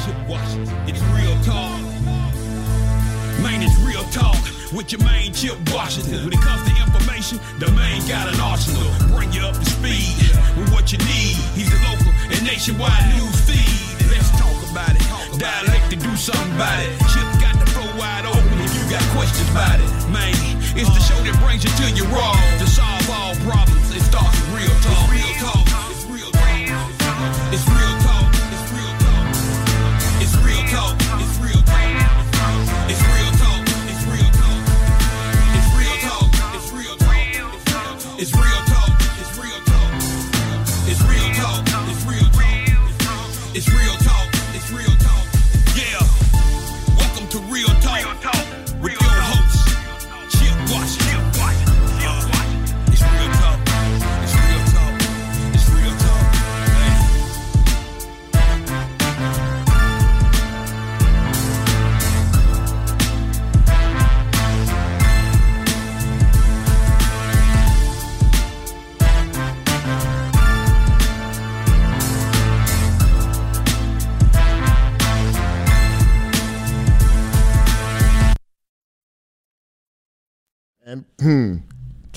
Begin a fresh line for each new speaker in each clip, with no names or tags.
Chip Washington. It's real talk. Man, it's real talk with your main Chip Washington. When it comes to information, the main got an arsenal. Bring you up to speed with what you need. He's a local and nationwide news feed. Let's talk about it. Dialect to do something about it. Chip got the flow wide open if you got questions about it. Man, it's the show that brings you to your raw. To solve all problems, it starts with real talk. It's Real talk. It's real talk. It's real talk.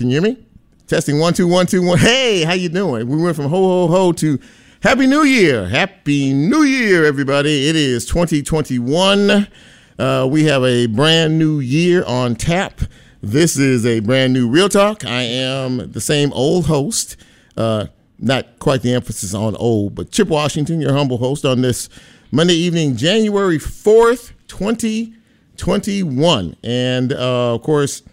Can you hear me? Testing one two one two one. Hey, how you doing? We went from ho ho ho to Happy New Year. Happy New Year, everybody. It is 2021. Uh, we have a brand new year on tap. This is a brand new Real Talk. I am the same old host. Uh, not quite the emphasis on old, but Chip Washington, your humble host on this Monday evening, January 4th, 2021. And uh, of course,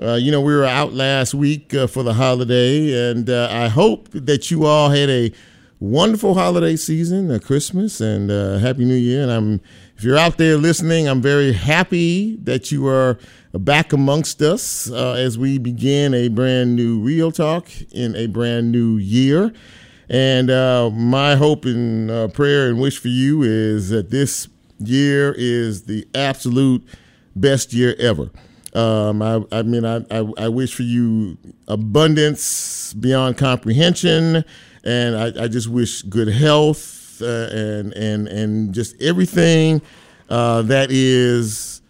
uh, you know, we were out last week uh, for the holiday, and uh, I hope that you all had a wonderful holiday season, uh, Christmas, and uh, Happy New Year. And I'm, if you're out there listening, I'm very happy that you are back amongst us uh, as we begin a brand new Real Talk in a brand new year. And my hope and prayer and wish for you is that this year is the absolute best year ever. Um, I, I mean, I, I, I wish for you abundance beyond comprehension, and I, I just wish good health uh, and and and just everything uh, that is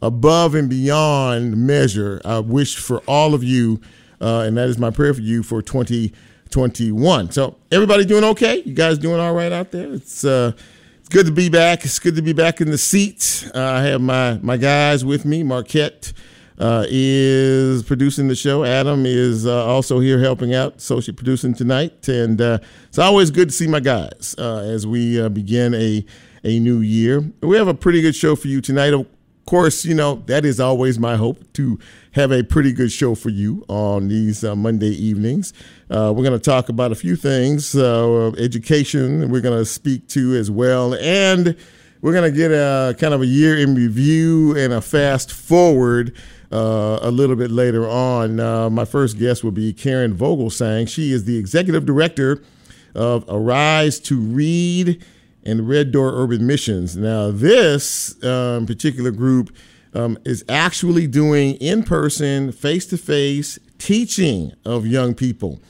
above and beyond measure. I wish for all of you, uh, and that is my prayer for you for 2021. So, everybody doing okay? You guys doing all right out there? It's uh, it's good to be back. It's good to be back in the seat. Uh, I have my my guys with me. Marquette uh, is producing the show. Adam is uh, also here helping out, associate producing tonight. And uh, it's always good to see my guys uh, as we uh, begin a a new year. We have a pretty good show for you tonight. Of course, you know that is always my hope to have a pretty good show for you on these uh, Monday evenings. We're going to talk about a few things, education. We're going to speak to as well, and we're going to get a kind of a year in review and a fast forward. Uh, a little bit later on, uh, my first guest will be Karen Vogelsang. She is the executive director of Arise to Read and Red Door Urban Missions. Now, this um, particular group um, is actually doing in person, face to face teaching of young people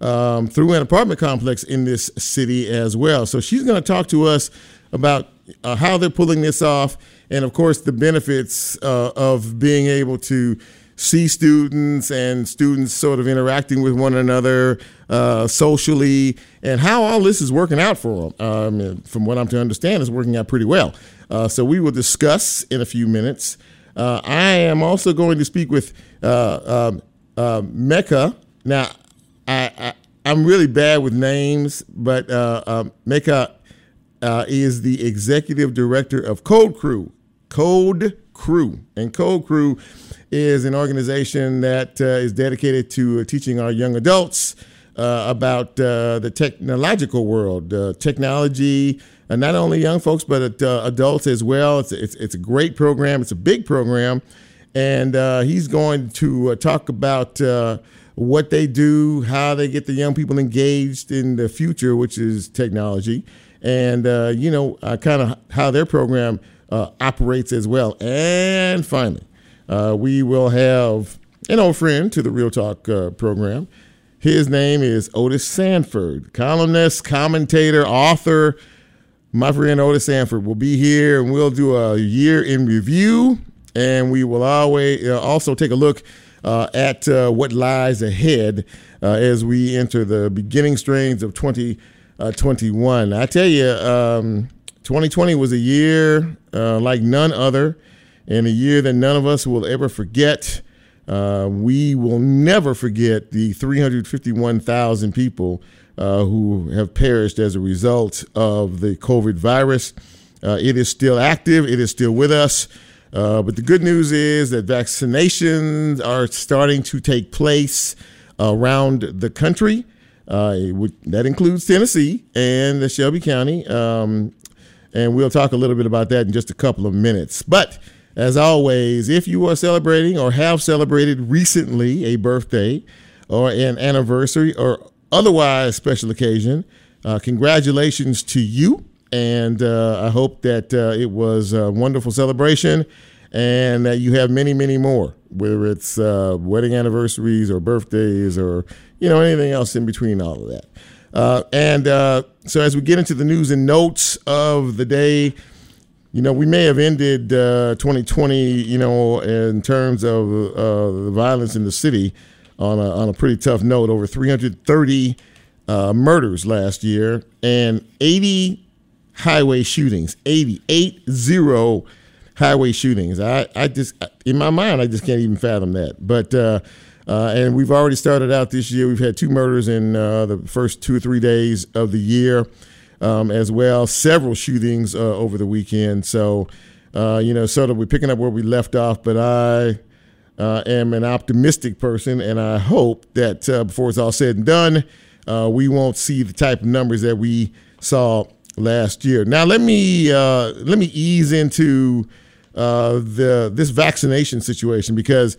um, through an apartment complex in this city as well. So, she's going to talk to us about uh, how they're pulling this off and, of course, the benefits uh, of being able to see students and students sort of interacting with one another uh, socially, and how all this is working out for them. Um, from what I'm to understand, is working out pretty well. Uh, so we will discuss in a few minutes. Uh, I am also going to speak with uh, um, uh, Mecca. Now, I, I I'm really bad with names, but uh, um, Mecca uh, is the executive director of Code Crew. Code Crew. And Code Crew is an organization that uh, is dedicated to uh, teaching our young adults uh, about uh, the technological world, uh, technology, and not only young folks, but adults as well. It's, it's, it's a great program, it's a big program. And he's going to talk about what they do, how they get the young people engaged in the future, which is technology, and, uh, you know, uh, kind of how their program uh, operates as well. And finally, uh, we will have an old friend to the Real Talk uh, program. His name is Otis Sanford, columnist, commentator, author, my friend Otis Sanford will be here and we'll do a year in review. And we will always uh, also take a look uh, at uh, what lies ahead uh, as we enter the beginning strains of 2021. I tell you, um, 2020 was a year uh, like none other, and a year that none of us will ever forget. Uh, we will never forget the 351,000 people uh, who have perished as a result of the COVID virus. Uh, it is still active, it is still with us. Uh, but the good news is that vaccinations are starting to take place around the country. Uh, that includes Tennessee and the Shelby County. Um, and we'll talk a little bit about that in just a couple of minutes. But as always, if you are celebrating or have celebrated recently a birthday or an anniversary or otherwise special occasion, uh, congratulations to you. And uh, I hope that uh, it was a wonderful celebration and that you have many, many more, whether it's uh, wedding anniversaries or birthdays or, you know, anything else in between all of that. Uh, and uh, so as we get into the news and notes of the day, you know, we may have ended uh, 2020, you know, in terms of uh, the violence in the city on a, on a pretty tough note. Over 330 uh, murders last year and 80 highway shootings. 80, 80 highway shootings. I, I just, in my mind, I just can't even fathom that. But, uh, and we've already started out this year. We've had two murders in uh, the first two or three days of the year um, as well. Several shootings uh, over the weekend. So, uh, you know, sort of we're picking up where we left off. But I uh, am an optimistic person, and I hope that uh, before it's all said and done, we won't see the type of numbers that we saw last year. Now, let me let me ease into the this vaccination situation because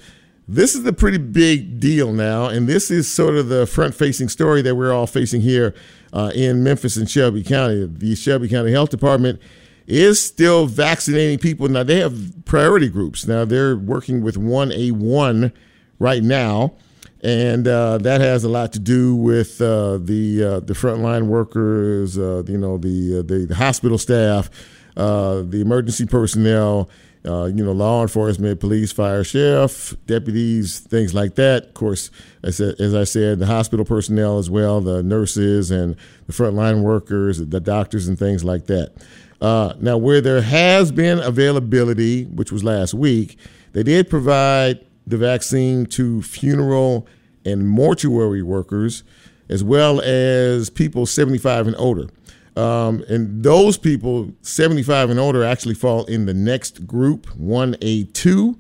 this is a pretty big deal now, and this is sort of the front facing story that we're all facing here uh, in Memphis and Shelby County. The Shelby County Health Department is still vaccinating people. Now, they have priority groups. Now, they're working with 1A1 right now. And uh, that has a lot to do with uh, the uh, the frontline workers, uh, you know, the, uh, the, the hospital staff, uh, the emergency personnel, uh, you know, law enforcement, police, fire, sheriff, deputies, things like that. Of course, as, as I said, the hospital personnel as well, the nurses and the frontline workers, the doctors, and things like that. Uh, now, where there has been availability, which was last week, they did provide the vaccine to funeral and mortuary workers, as well as people 75 and older. Um, and those people, 75 and older, actually fall in the next group, 1A2.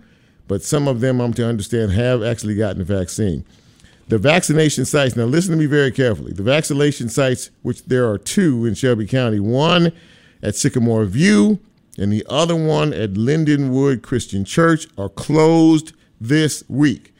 But some of them, I'm to understand, have actually gotten the vaccine. The vaccination sites, now listen to me very carefully. The vaccination sites, which there are two in Shelby County, one at Sycamore View and the other one at Lindenwood Christian Church, are closed this week.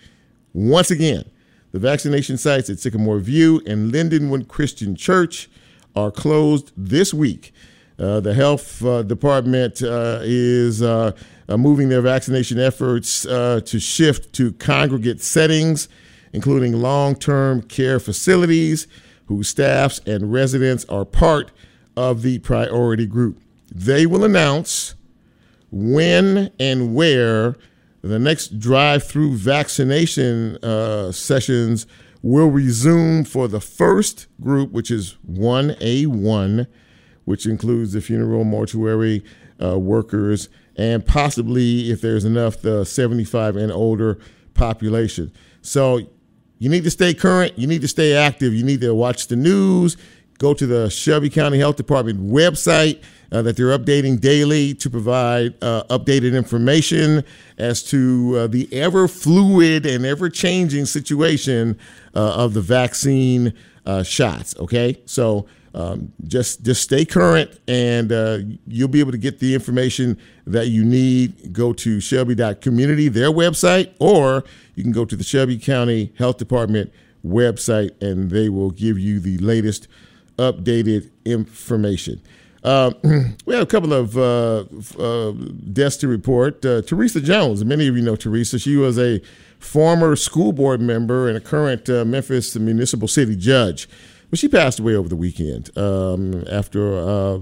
Once again, the vaccination sites at Sycamore View and Lindenwood Christian Church are closed this week. Uh, the health uh, department uh, is uh, uh, moving their vaccination efforts uh, to shift to congregate settings, including long term care facilities whose staffs and residents are part of the priority group. They will announce when and where the next drive through vaccination sessions will resume for the first group, which is 1A1, which includes the funeral mortuary uh, workers and possibly, if there's enough, the 75 and older population. So you need to stay current, you need to stay active, you need to watch the news, go to the Shelby County Health Department website uh, that they're updating daily to provide uh, updated information as to uh, the ever fluid and ever changing situation uh, of the vaccine uh, shots. Okay, so. Um, just just stay current, and uh, you'll be able to get the information that you need. Go to Shelby.community, their website, or you can go to the Shelby County Health Department website, and they will give you the latest updated information. Uh, we have a couple of uh, uh, deaths to report. Uh, Teresa Jones, many of you know Teresa. She was a former school board member and a current uh, Memphis municipal city judge. But she passed away over the weekend um, after a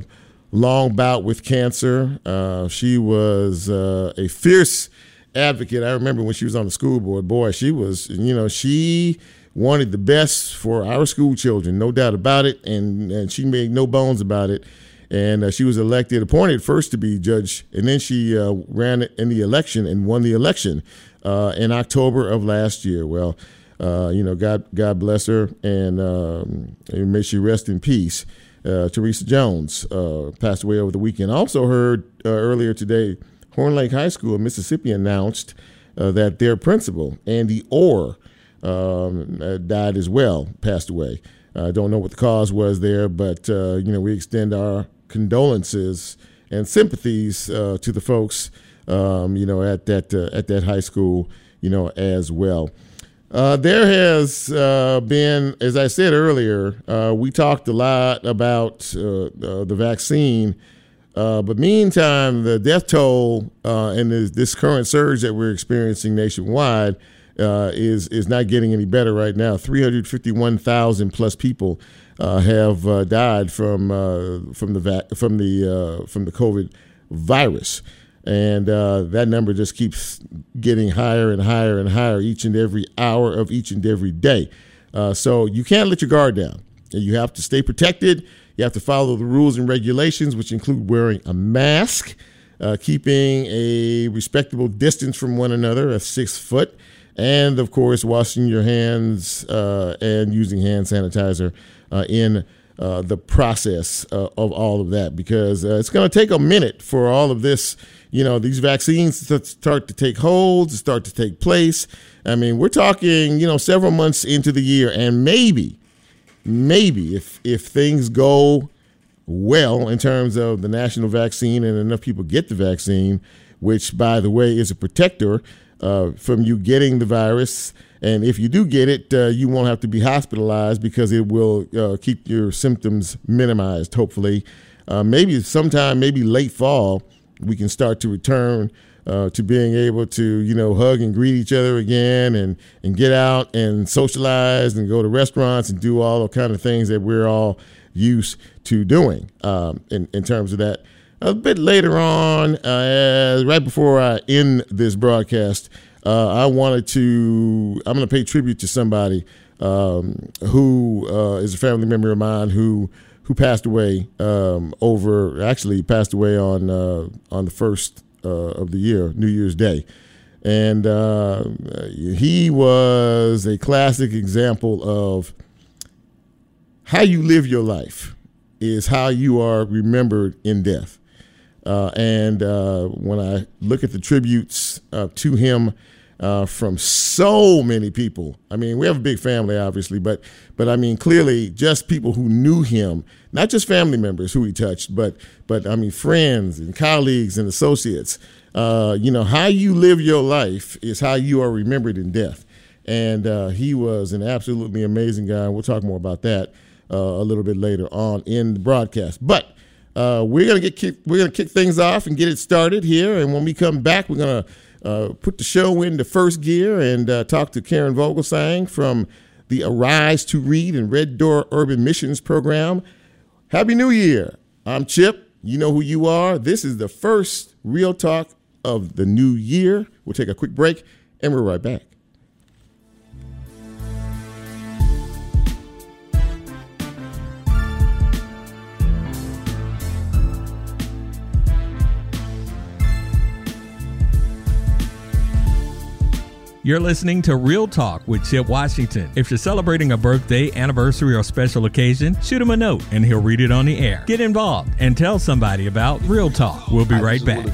long bout with cancer. Uh, she was a fierce advocate. I remember when she was on the school board. Boy, she was, you know, she wanted the best for our school children, no doubt about it, and, and she made no bones about it. And uh, she was elected, appointed first to be judge, and then she uh, ran in the election and won the election uh, in October of last year. Well, uh, you know, God, God bless her, and, um, and may she rest in peace. Uh, Teresa Jones uh, passed away over the weekend. Also heard earlier today, Horn Lake High School in Mississippi announced that their principal, Andy Orr, um, died as well, passed away. I uh, don't know what the cause was there, but uh, you know we extend our condolences and sympathies uh, to the folks, um, you know, at that uh, at that high school, you know, as well. Uh, there has been, as I said earlier, we talked a lot about the vaccine. but meantime, the death toll and this, this current surge that we're experiencing nationwide uh, is is not getting any better right now. 351,000 plus people uh, have uh, died from uh, from the va- from the uh, from the COVID virus, and uh, that number just keeps getting higher and higher and higher each and every hour of each and every day. so you can't let your guard down. You have to stay protected. You have to follow the rules and regulations, which include wearing a mask, keeping a respectable distance from one another, a six foot and of course washing your hands uh, and using hand sanitizer uh, in uh, the process uh, of all of that because uh, it's going to take a minute for all of this you know these vaccines to start to take hold to start to take place. I mean we're talking you know several months into the year and maybe maybe if if things go well in terms of the national vaccine and enough people get the vaccine which by the way is a protector uh, from you getting the virus. And if you do get it, uh, you won't have to be hospitalized because it will uh, keep your symptoms minimized, hopefully. Uh, maybe sometime, maybe late fall, we can start to return uh, to being able to, you know, hug and greet each other again and, and get out and socialize and go to restaurants and do all the kind of things that we're all used to doing um, in, in terms of that a bit later on, uh, right before I end this broadcast, uh, I wanted to. I'm going to pay tribute to somebody um, who uh, is a family member of mine who who passed away um, over. Actually, passed away on uh, on the first uh, of the year, New Year's Day, and uh, he was a classic example of how you live your life is how you are remembered in death. Uh, and uh, when I look at the tributes uh, to him uh, from so many people, I mean, we have a big family, obviously, but but I mean, clearly, just people who knew him, not just family members who he touched, but but I mean, friends and colleagues and associates. Uh, you know, how you live your life is how you are remembered in death. And uh, he was an absolutely amazing guy. We'll talk more about that a little bit later on in the broadcast, but. Uh, we're gonna get kick, we're gonna kick things off and get it started here, and when we come back, we're gonna uh, put the show into first gear and uh, talk to Karen Vogelsang from the Arise to Read and Red Door Urban Missions program. Happy New Year! I'm Chip. You know who you are. This is the first real talk of the new year. We'll take a quick break, and we're right back.
You're listening to Real Talk with Chip Washington. If you're celebrating a birthday, anniversary, or special occasion, shoot him a note and he'll read it on the air. Get involved and tell somebody about Real Talk. We'll be
Hi,
right back.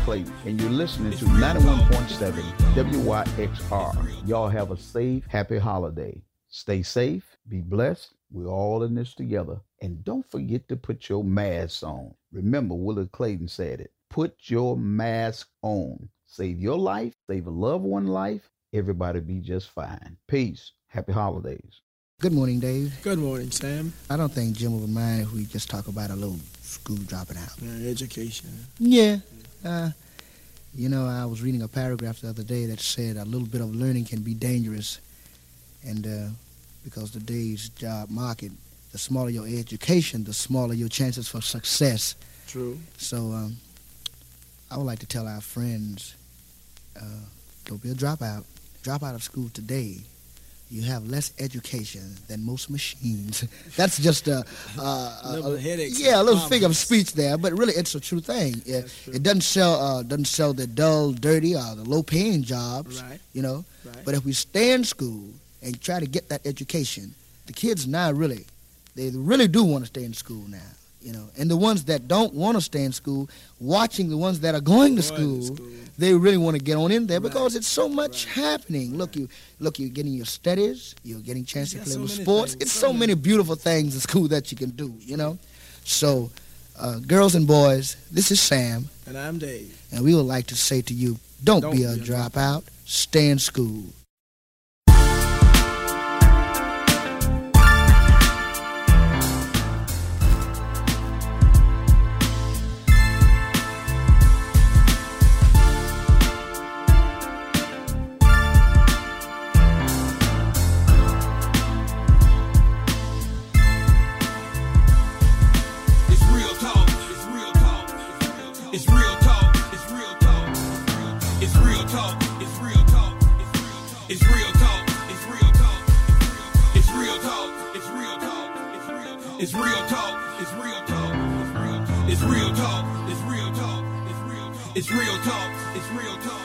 And you're listening to 91.7 WYXR. Y'all have a safe, happy holiday. Stay safe, be blessed. We're all in this together. And don't forget to put your mask on. Remember, Willard Clayton said it. Put your mask on. Save your life, save a loved one life, everybody be just fine. Peace. Happy holidays.
Good morning, Dave.
Good morning, Sam.
I don't think Jim would mind if we just talk about a little school dropping out.
Uh, education.
Yeah. Uh, you know, I was reading a paragraph the other day that said a little bit of learning can be dangerous. And uh, because today's job market, the smaller your education, the smaller your chances for success.
True.
So um, I would like to tell our friends, uh, don't be a dropout. Drop out of school today. You have less education than most machines. That's just a, a,
a little
a,
headaches
yeah, a little
and
figure of speech there, but really it's a true thing. It,
true.
it doesn't sell uh, doesn't sell the dull, dirty, or the low-paying jobs.
Right.
You know,
Right.
but if we stay in school and try to get that education, the kids now really, they really do want to stay in school now. You know, and the ones that don't want to stay in school, watching the ones that are going to
Going to
school,
school.
they really want to get on in there
Right.
because it's so much
Right.
happening. Look, you look, you're getting your studies, you're getting a chance to play
so
with sports.
things,
It's
so
so many
many.
beautiful things in school that you can do. You know, so uh, girls and boys, this is Sam,
And I'm Dave.
and we would like to say to you, don't,
Don't
be a dropout. Stay in school.
It's real talk. It's real talk.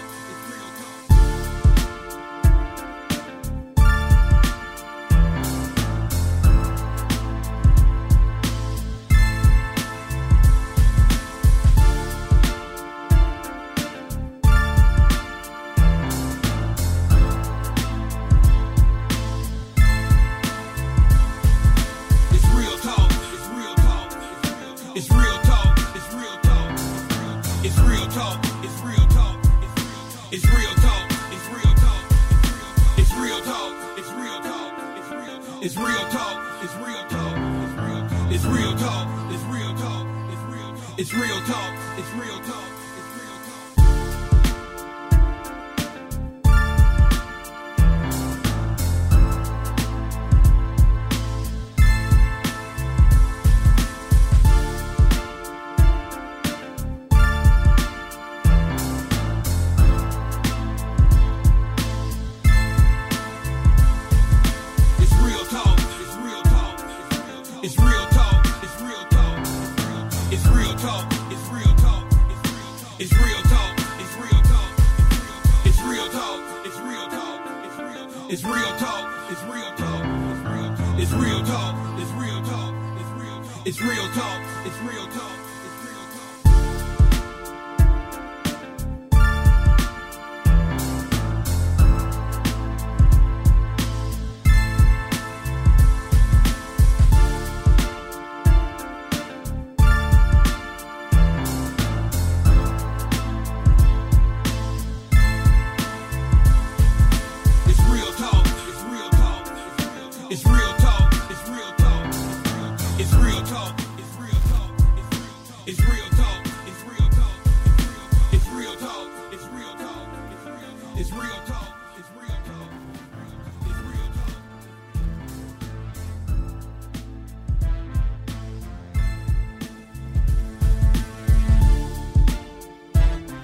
It's real talk. It's real talk.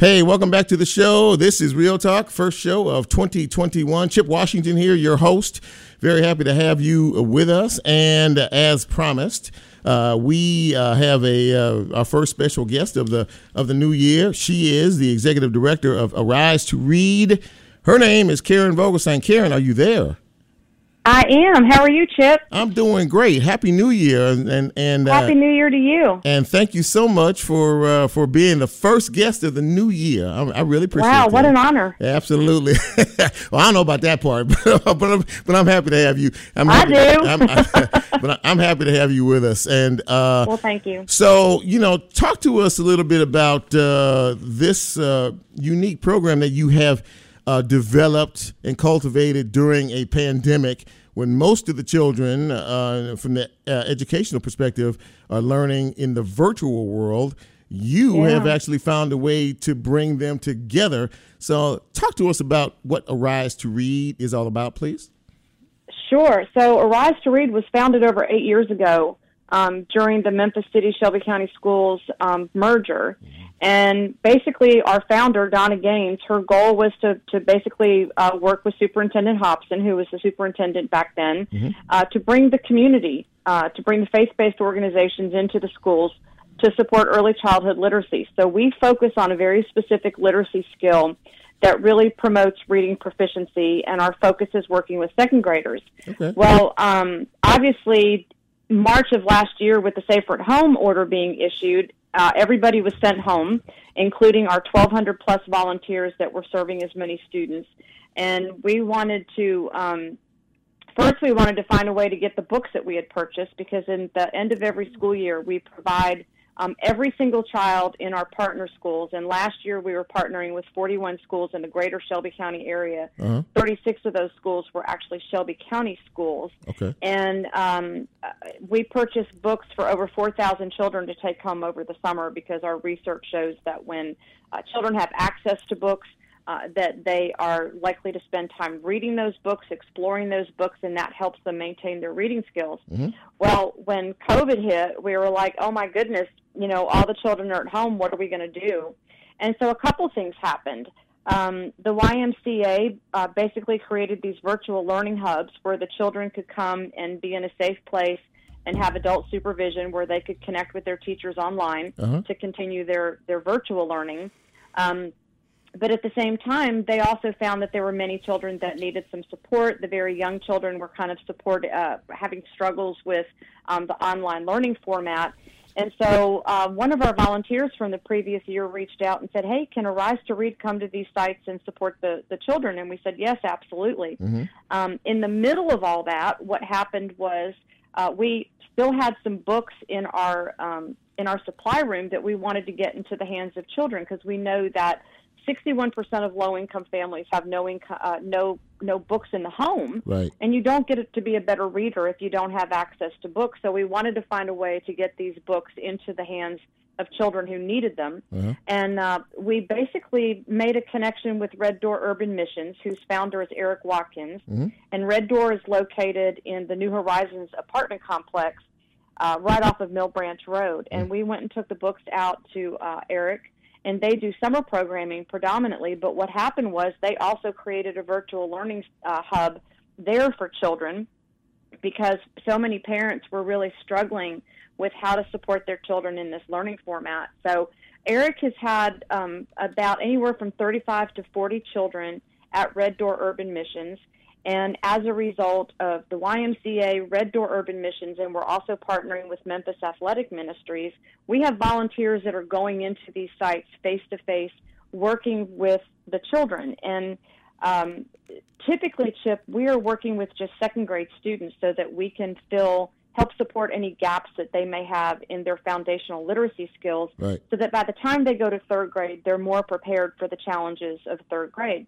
Hey, welcome back to the show. This is Real Talk, first show of 2021. Chip Washington here, your host. Very happy to have you with us. And as promised, uh, we uh, have a uh, our first special guest of the of the new year. She is the executive director of Arise to Read. Her name is Karen Vogelsang. Karen, are you there?
I am. How are you, Chip?
I'm doing great. Happy New Year, and and uh,
Happy New Year to you.
and thank you so much for uh, for being the first guest of the new year. I, I really appreciate. It.
Wow,
that.
what an honor.
Absolutely. well, I don't know about that part, but, but I'm but I'm happy to have you. I'm
I
happy,
do.
I'm, but I'm happy to have you with us. And uh,
Well, thank you.
so you know, talk to us a little bit about uh, this uh, unique program that you have uh, developed and cultivated during a pandemic. When most of the children, uh, from the uh, educational perspective, are learning in the virtual world, you
Yeah.
have actually found a way to bring them together. So, talk to us about what Arise to Read is all about, please.
Sure. So, Arise to Read was founded over eight years ago um, during the Memphis City Shelby County Schools um, merger. And basically, our founder, Donna Gaines, her goal was to, to basically uh, work with Superintendent Hobson, who was the superintendent back then, uh, to bring the community, uh, to bring the faith based organizations into the schools to support early childhood literacy. So, we focus on a very specific literacy skill that really promotes reading proficiency, and our focus is working with second graders.
Okay.
Well, um, obviously, March of last year, with the Safer at Home order being issued, uh, everybody was sent home, including our 1,200 plus volunteers that were serving as many students. And we wanted to, um, first, we wanted to find a way to get the books that we had purchased because in the end of every school year, we provide um, every single child in our partner schools. And last year, we were partnering with 41 schools in the greater Shelby County area.
Uh-huh.
36 of those schools were actually Shelby County schools
Okay.
and um, we purchased books for over 4,000 children to take home over the summer because our research shows that when uh, children have access to books, uh, that they are likely to spend time reading those books, exploring those books, and that helps them maintain their reading skills. Well, when COVID hit, we were like, oh my goodness, you know, all the children are at home. What are we going to do? And so a couple things happened. Um, the YMCA uh, basically created these virtual learning hubs where the children could come and be in a safe place and have adult supervision where they could connect with their teachers online
Uh-huh.
to continue their, their virtual learning. Um, but at the same time, they also found that there were many children that needed some support. The very young children were kind of support, uh, having struggles with um, the online learning format. And so uh, one of our volunteers from the previous year reached out and said, Hey, can Arise to Read come to these sites and support the, the children? And we said, Yes, absolutely. Um, in the middle of all that, what happened was uh, we still had some books in our um, in our supply room that we wanted to get into the hands of children because we know that 61% of low income families have no income, uh, no no books in the home,
Right.
and you don't get it to be a better reader if you don't have access to books. So we wanted to find a way to get these books into the hands of children who needed them.
Uh-huh.
And uh, we basically made a connection with Red Door Urban Missions, whose founder is Eric Watkins. And Red Door is located in the New Horizons apartment complex uh, right off of Mill Branch Road. And we went and took the books out to uh, Eric. And they do summer programming predominantly, but what happened was they also created a virtual learning uh, hub there for children because so many parents were really struggling with how to support their children in this learning format. So Eric has had um, about anywhere from 35 to 40 children at Red Door Urban Missions. And as a result of the YMCA, Red Door Urban Missions, and we're also partnering with Memphis Athletic Ministries, we have volunteers that are going into these sites face to face, working with the children. And um, typically, Chip, we are working with just second grade students so that we can fill, help support any gaps that they may have in their foundational literacy skills,
Right.
so that by the time they go to third grade, they're more prepared for the challenges of third grade.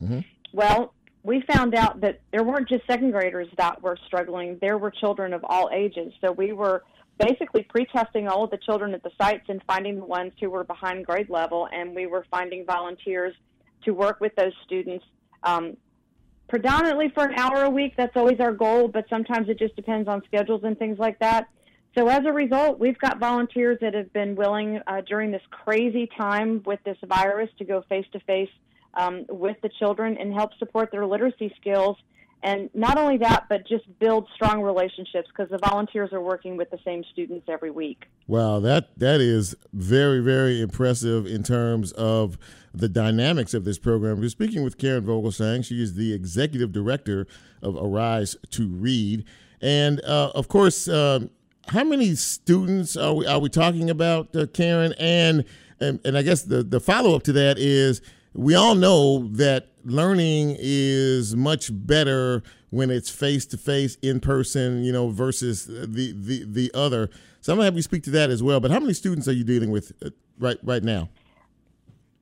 Well, we found out that there weren't just second graders that were struggling, there were children of all ages. So we were basically pre-testing all of the children at the sites and finding the ones who were behind grade level, and we were finding volunteers to work with those students. Um, predominantly for an hour a week. That's always our goal, but sometimes it just depends on schedules and things like that. So as a result, we've got volunteers that have been willing uh, during this crazy time with this virus to go face to face um, with the children and help support their literacy skills and not only that, but just build strong relationships because the volunteers are working with the same students every week.
Wow, that that is very very impressive in terms of the dynamics of this program. We're speaking with Karen Vogelsang. She is the executive director of Arise to Read, and uh, of course, um, how many students are we are we talking about, uh, Karen? And, and and I guess the the follow up to that is we all know that learning is much better when it's face to face, in person, you know, versus the, the the other. So I'm gonna have you speak to that as well. But how many students are you dealing with uh, right right now?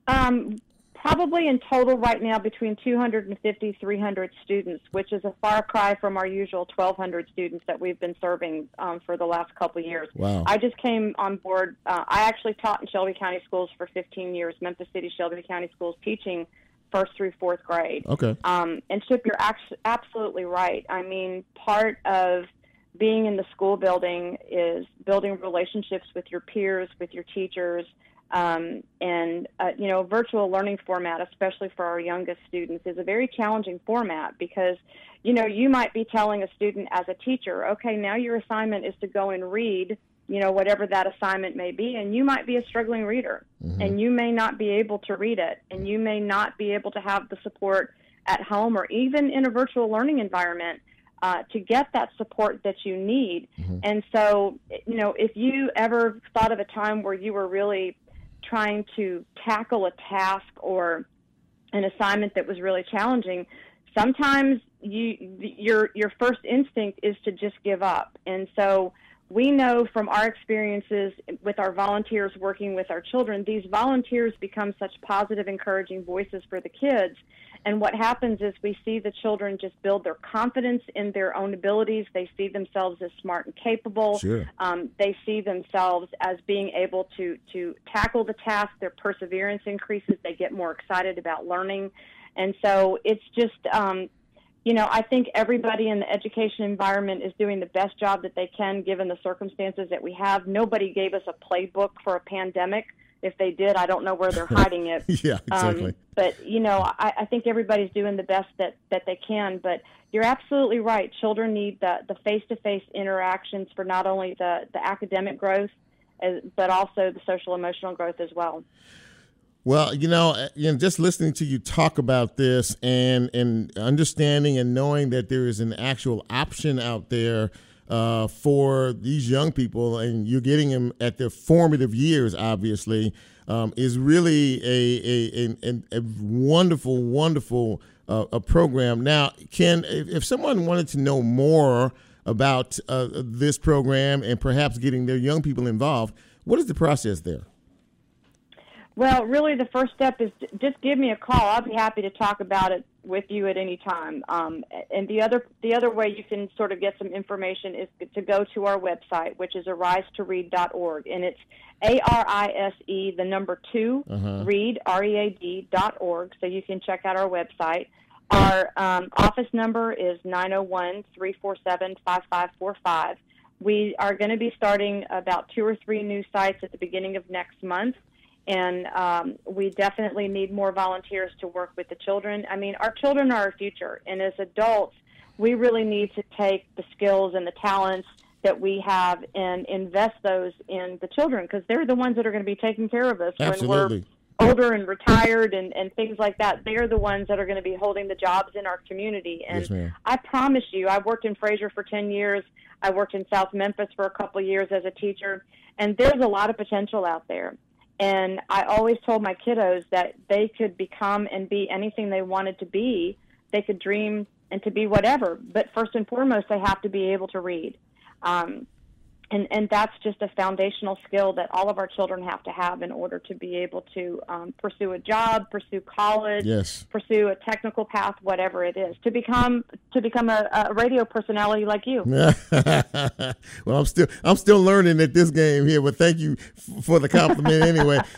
Um, probably in total right now between 250 300 students which is a far cry from our usual 1200 students that we've been serving um, for the last couple of years.
Wow.
i just came on board uh, i actually taught in shelby county schools for 15 years memphis city shelby county schools teaching first through fourth grade.
Okay.
Um, and chip you're absolutely right. I mean part of being in the school building is building relationships with your peers with your teachers um, and uh, you know, virtual learning format, especially for our youngest students, is a very challenging format because you know you might be telling a student as a teacher, okay, now your assignment is to go and read, you know, whatever that assignment may be, and you might be a struggling reader, mm-hmm. and you may not be able to read it, and you may not be able to have the support at home or even in a virtual learning environment. Uh, to get that support that you need. Mm-hmm. And so, you know, if you ever thought of a time where you were really trying to tackle a task or an assignment that was really challenging, sometimes you your your first instinct is to just give up. And so we know from our experiences with our volunteers working with our children, these volunteers become such positive, encouraging voices for the kids and what happens is we see the children just build their confidence in their own abilities. They see themselves as smart and capable.
Sure.
Um, they see themselves as being able to to tackle the task. Their perseverance increases. They get more excited about learning, and so it's just. Um, you know, I think everybody in the education environment is doing the best job that they can given the circumstances that we have. Nobody gave us a playbook for a pandemic if they did, I don't know where they're hiding it.
yeah, exactly.
Um, but you know, I, I think everybody's doing the best that that they can. But you're absolutely right. Children need the the face to face interactions for not only the the academic growth, as, but also the social emotional growth as well.
Well, you know, you know, just listening to you talk about this and and understanding and knowing that there is an actual option out there uh, for these young people, and you're getting them at their formative years, obviously, um, is really a, a, a, a wonderful, wonderful uh, a program. Now, Ken, if, if, someone wanted to know more about uh, this program and perhaps getting their young people involved, what is the process there?
Well, really, the first step is just give me a call. I'll be happy to talk about it with you at any time. Um, and the other the other way you can sort of get some information is to go to our website, which is arisetoread.org, and it's A R I S E the number 2 uh-huh. read R E A D dot org. So you can check out our website. Our um, office number is 901 347 5545. We are going to be starting about two or three new sites at the beginning of next month and um, we definitely need more volunteers to work with the children. I mean, our children are our future, and as adults, we really need to take the skills and the talents that we have and invest those in the children because they're the ones that are going to be taking care of us
Absolutely.
when we're older and retired and, and things like that. They're the ones that are going to be holding the jobs in our community. And
yes,
I promise you, I worked in Frayser for 10 years. I worked in South Memphis for a couple of years as a teacher. And there's a lot of potential out there. And I always told my kiddos that they could become and be anything they wanted to be. They could dream and to be whatever. But first and foremost, they have to be able to read. Um, and and that's just a foundational skill that all of our children have to have in order to be able to um, pursue a job, pursue college,
yes.
pursue a technical path, whatever it is, to become to become a, a radio personality like you.
well, I'm still I'm still learning at this game here, but thank you f- for the compliment anyway.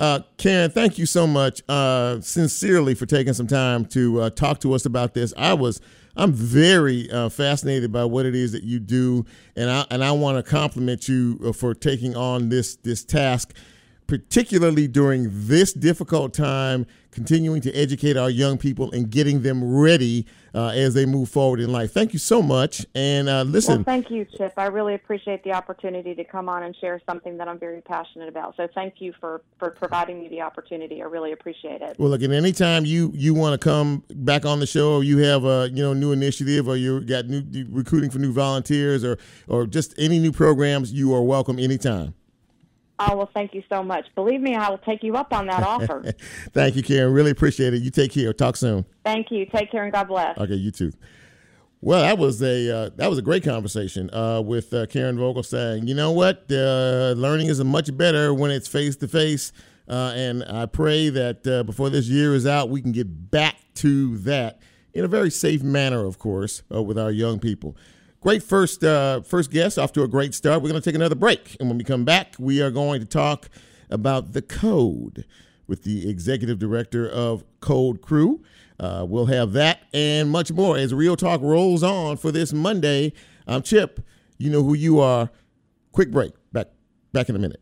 Uh, Karen, thank you so much, uh, sincerely, for taking some time to uh, talk to us about this. I was I'm very uh, fascinated by what it is that you do, and I and I want to compliment you uh, for taking on this this task particularly during this difficult time, continuing to educate our young people and getting them ready uh, as they move forward in life. Thank you so much. And uh, listen.
Well, thank you, Chip. I really appreciate the opportunity to come on and share something that I'm very passionate about. So thank you for, for providing me the opportunity. I really appreciate it.
Well, look, and anytime you, you want to come back on the show or you have a you know new initiative or you got new recruiting for new volunteers or, or just any new programs, you are welcome anytime.
Oh, well, thank you so much. Believe me, I will take you up on that offer.
thank you, Karen. Really appreciate it. You take care. Talk soon.
Thank you. Take care and God bless.
Okay, you too. Well, that was a uh, that was a great conversation uh, with uh, Karen Vogelsang, you know what, uh, learning is much better when it's face to face, and I pray that uh, before this year is out, we can get back to that in a very safe manner, of course, uh, with our young people. Great first uh, first guest, off to a great start. We're going to take another break, and when we come back, we are going to talk about the code with the executive director of Code Crew. Uh, we'll have that and much more as Real Talk rolls on for this Monday. I'm Chip. You know who you are. Quick break. Back back in a minute.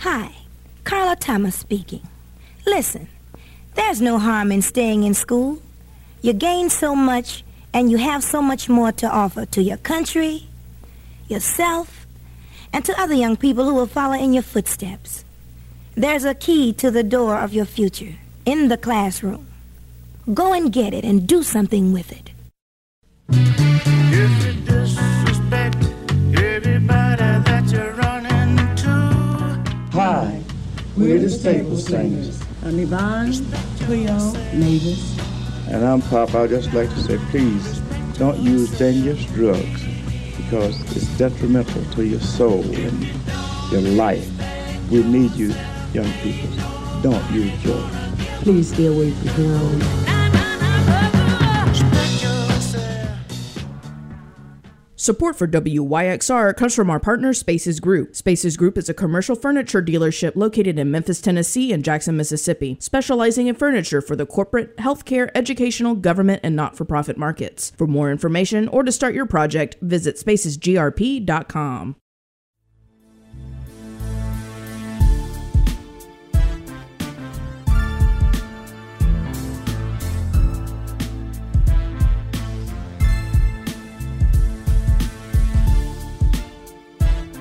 Hi, Carla Thomas speaking. Listen, there's no harm in staying in school. You gain so much and you have so much more to offer to your country, yourself, and to other young people who will follow in your footsteps. There's a key to the door of your future in the classroom. Go and get it and do something with it.
We're the Staple Singers.
I'm Yvonne, Cleo, Mavis.
And I'm Pop. I'd just like to say, please don't use dangerous drugs because it's detrimental to your soul and your life. We need you, young people. Don't use drugs.
Please stay away from heroin.
Support for WYXR comes from our partner Spaces Group. Spaces Group is a commercial furniture dealership located in Memphis, Tennessee and Jackson, Mississippi, specializing in furniture for the corporate, healthcare, educational, government, and not for profit markets. For more information or to start your project, visit spacesgrp.com.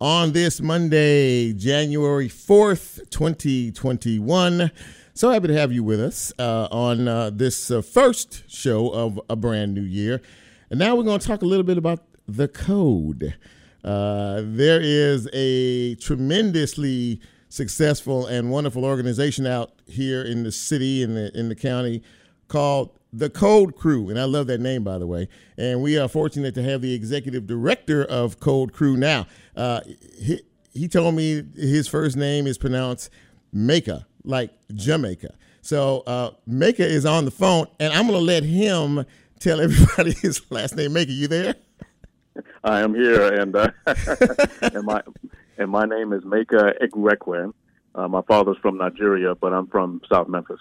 on this Monday, January 4th, 2021. So happy to have you with us uh, on uh, this uh, first show of a brand new year. And now we're going to talk a little bit about the code. Uh, there is a tremendously successful and wonderful organization out here in the city in the in the county called the Code Crew, and I love that name, by the way. And we are fortunate to have the executive director of Code Crew now. Uh, he, he told me his first name is pronounced Meka, like Jamaica. So uh, is on the phone, and I'm going to let him tell everybody his last name. Meka, you there?
I am here, and uh, and my and my name is Meka Egwuekwe. Uh, my father's from Nigeria, but I'm from South Memphis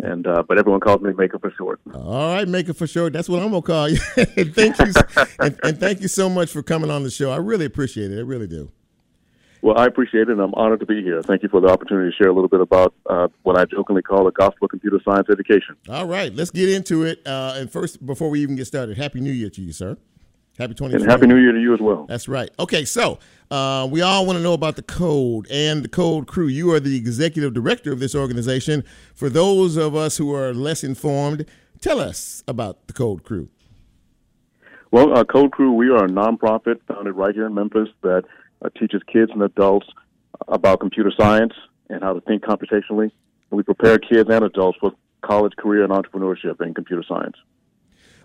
and uh, but everyone calls me Maker for short.
All right, Maker for short. That's what I'm gonna call you. thank you, and, and, thank you so much for coming on the show. I really appreciate it. I really do.
Well, I appreciate it, and I'm honored to be here. Thank you for the opportunity to share a little bit about uh, what I jokingly call a gospel computer science education.
All right, let's get into it. Uh, and first, before we even get started, Happy New Year to you, sir. Happy 2020.
And Happy New Year to you as well.
That's right. Okay, so uh, we all want to know about the Code and the Code Crew. You are the executive director of this organization. For those of us who are less informed, tell us about the Code Crew.
Well, uh, Code Crew, we are a nonprofit founded right here in Memphis that uh, teaches kids and adults about computer science and how to think computationally. And we prepare kids and adults for college, career, and entrepreneurship in computer science.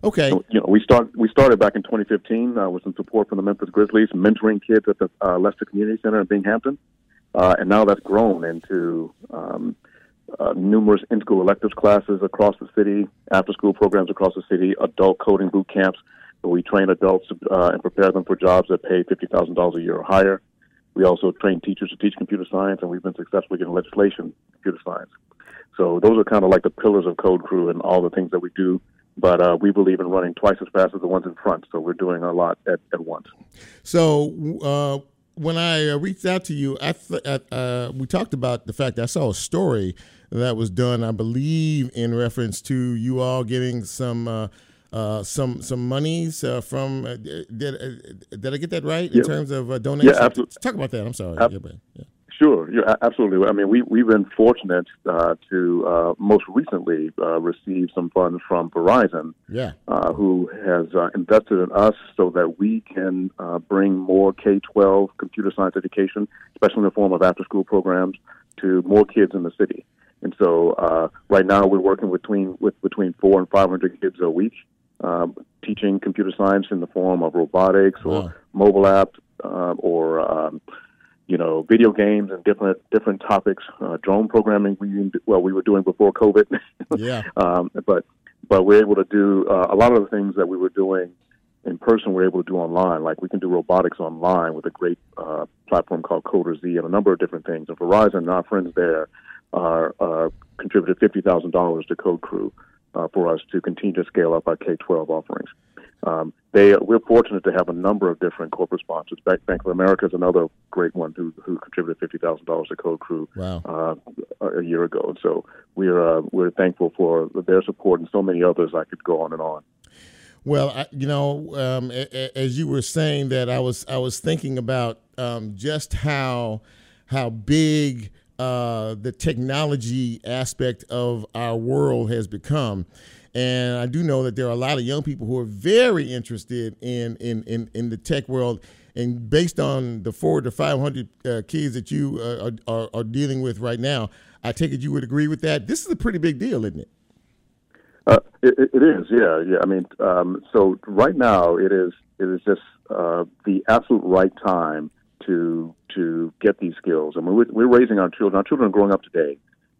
Okay.
So, you know, we start we started back in 2015 uh, with some support from the Memphis Grizzlies, mentoring kids at the uh, Lester Community Center in Binghampton, uh, and now that's grown into um, uh, numerous in-school electives classes across the city, after-school programs across the city, adult coding boot camps where we train adults uh, and prepare them for jobs that pay fifty thousand dollars a year or higher. We also train teachers to teach computer science, and we've been successful getting legislation computer science. So those are kind of like the pillars of Code Crew and all the things that we do but uh, we believe in running twice as fast as the ones in front. So we're doing a lot at, at once.
So uh, when I uh, reached out to you, I th- uh, we talked about the fact that I saw a story that was done, I believe, in reference to you all getting some. Uh, uh, some some monies from did did I get that right in terms of donations?
Yeah, absolutely.
Talk about that. I'm sorry.
Ab-
yeah, yeah.
Sure, yeah, absolutely. I mean, we we've been fortunate uh, to uh, most recently uh, receive some funds from Verizon,
yeah,
uh, who has uh, invested in us so that we can uh, bring more K twelve computer science education, especially in the form of after school programs, to more kids in the city. And so, right now, we're working between with between four and five hundred kids a week, um, teaching computer science in the form of robotics or
Wow.
mobile apps or um, you know, video games and different different topics. Uh, drone programming, we well, we were doing before COVID.
Yeah.
um, but but we're able to do uh, a lot of the things that we were doing in person. We're able to do online. Like we can do robotics online with a great uh, platform called CoderZ and a number of different things. And Verizon, and our friends there, are uh, contributed fifty thousand dollars to Code Crew uh, for us to continue to scale up our K twelve offerings. Um, they we're fortunate to have a number of different corporate sponsors. Bank, Bank of America is another great one who who contributed fifty thousand dollars to Code Crew
Wow.
uh, a year ago. And so we're uh, we're thankful for their support and so many others. I could go on and on.
Well, I, you know, um, a, a, as you were saying that, I was I was thinking about um, just how how big uh, the technology aspect of our world has become. And I do know that there are a lot of young people who are very interested in in, in, in the tech world. And based on the four to five hundred uh, kids that you uh, are, are, dealing with right now, I take it you would agree with that. This is a pretty big deal, isn't it?
Uh, it, it is, yeah, yeah. I mean, um, so right now it is it is just uh, the absolute right time to to get these skills. I mean, we're, we're raising our children. Our children are growing up today,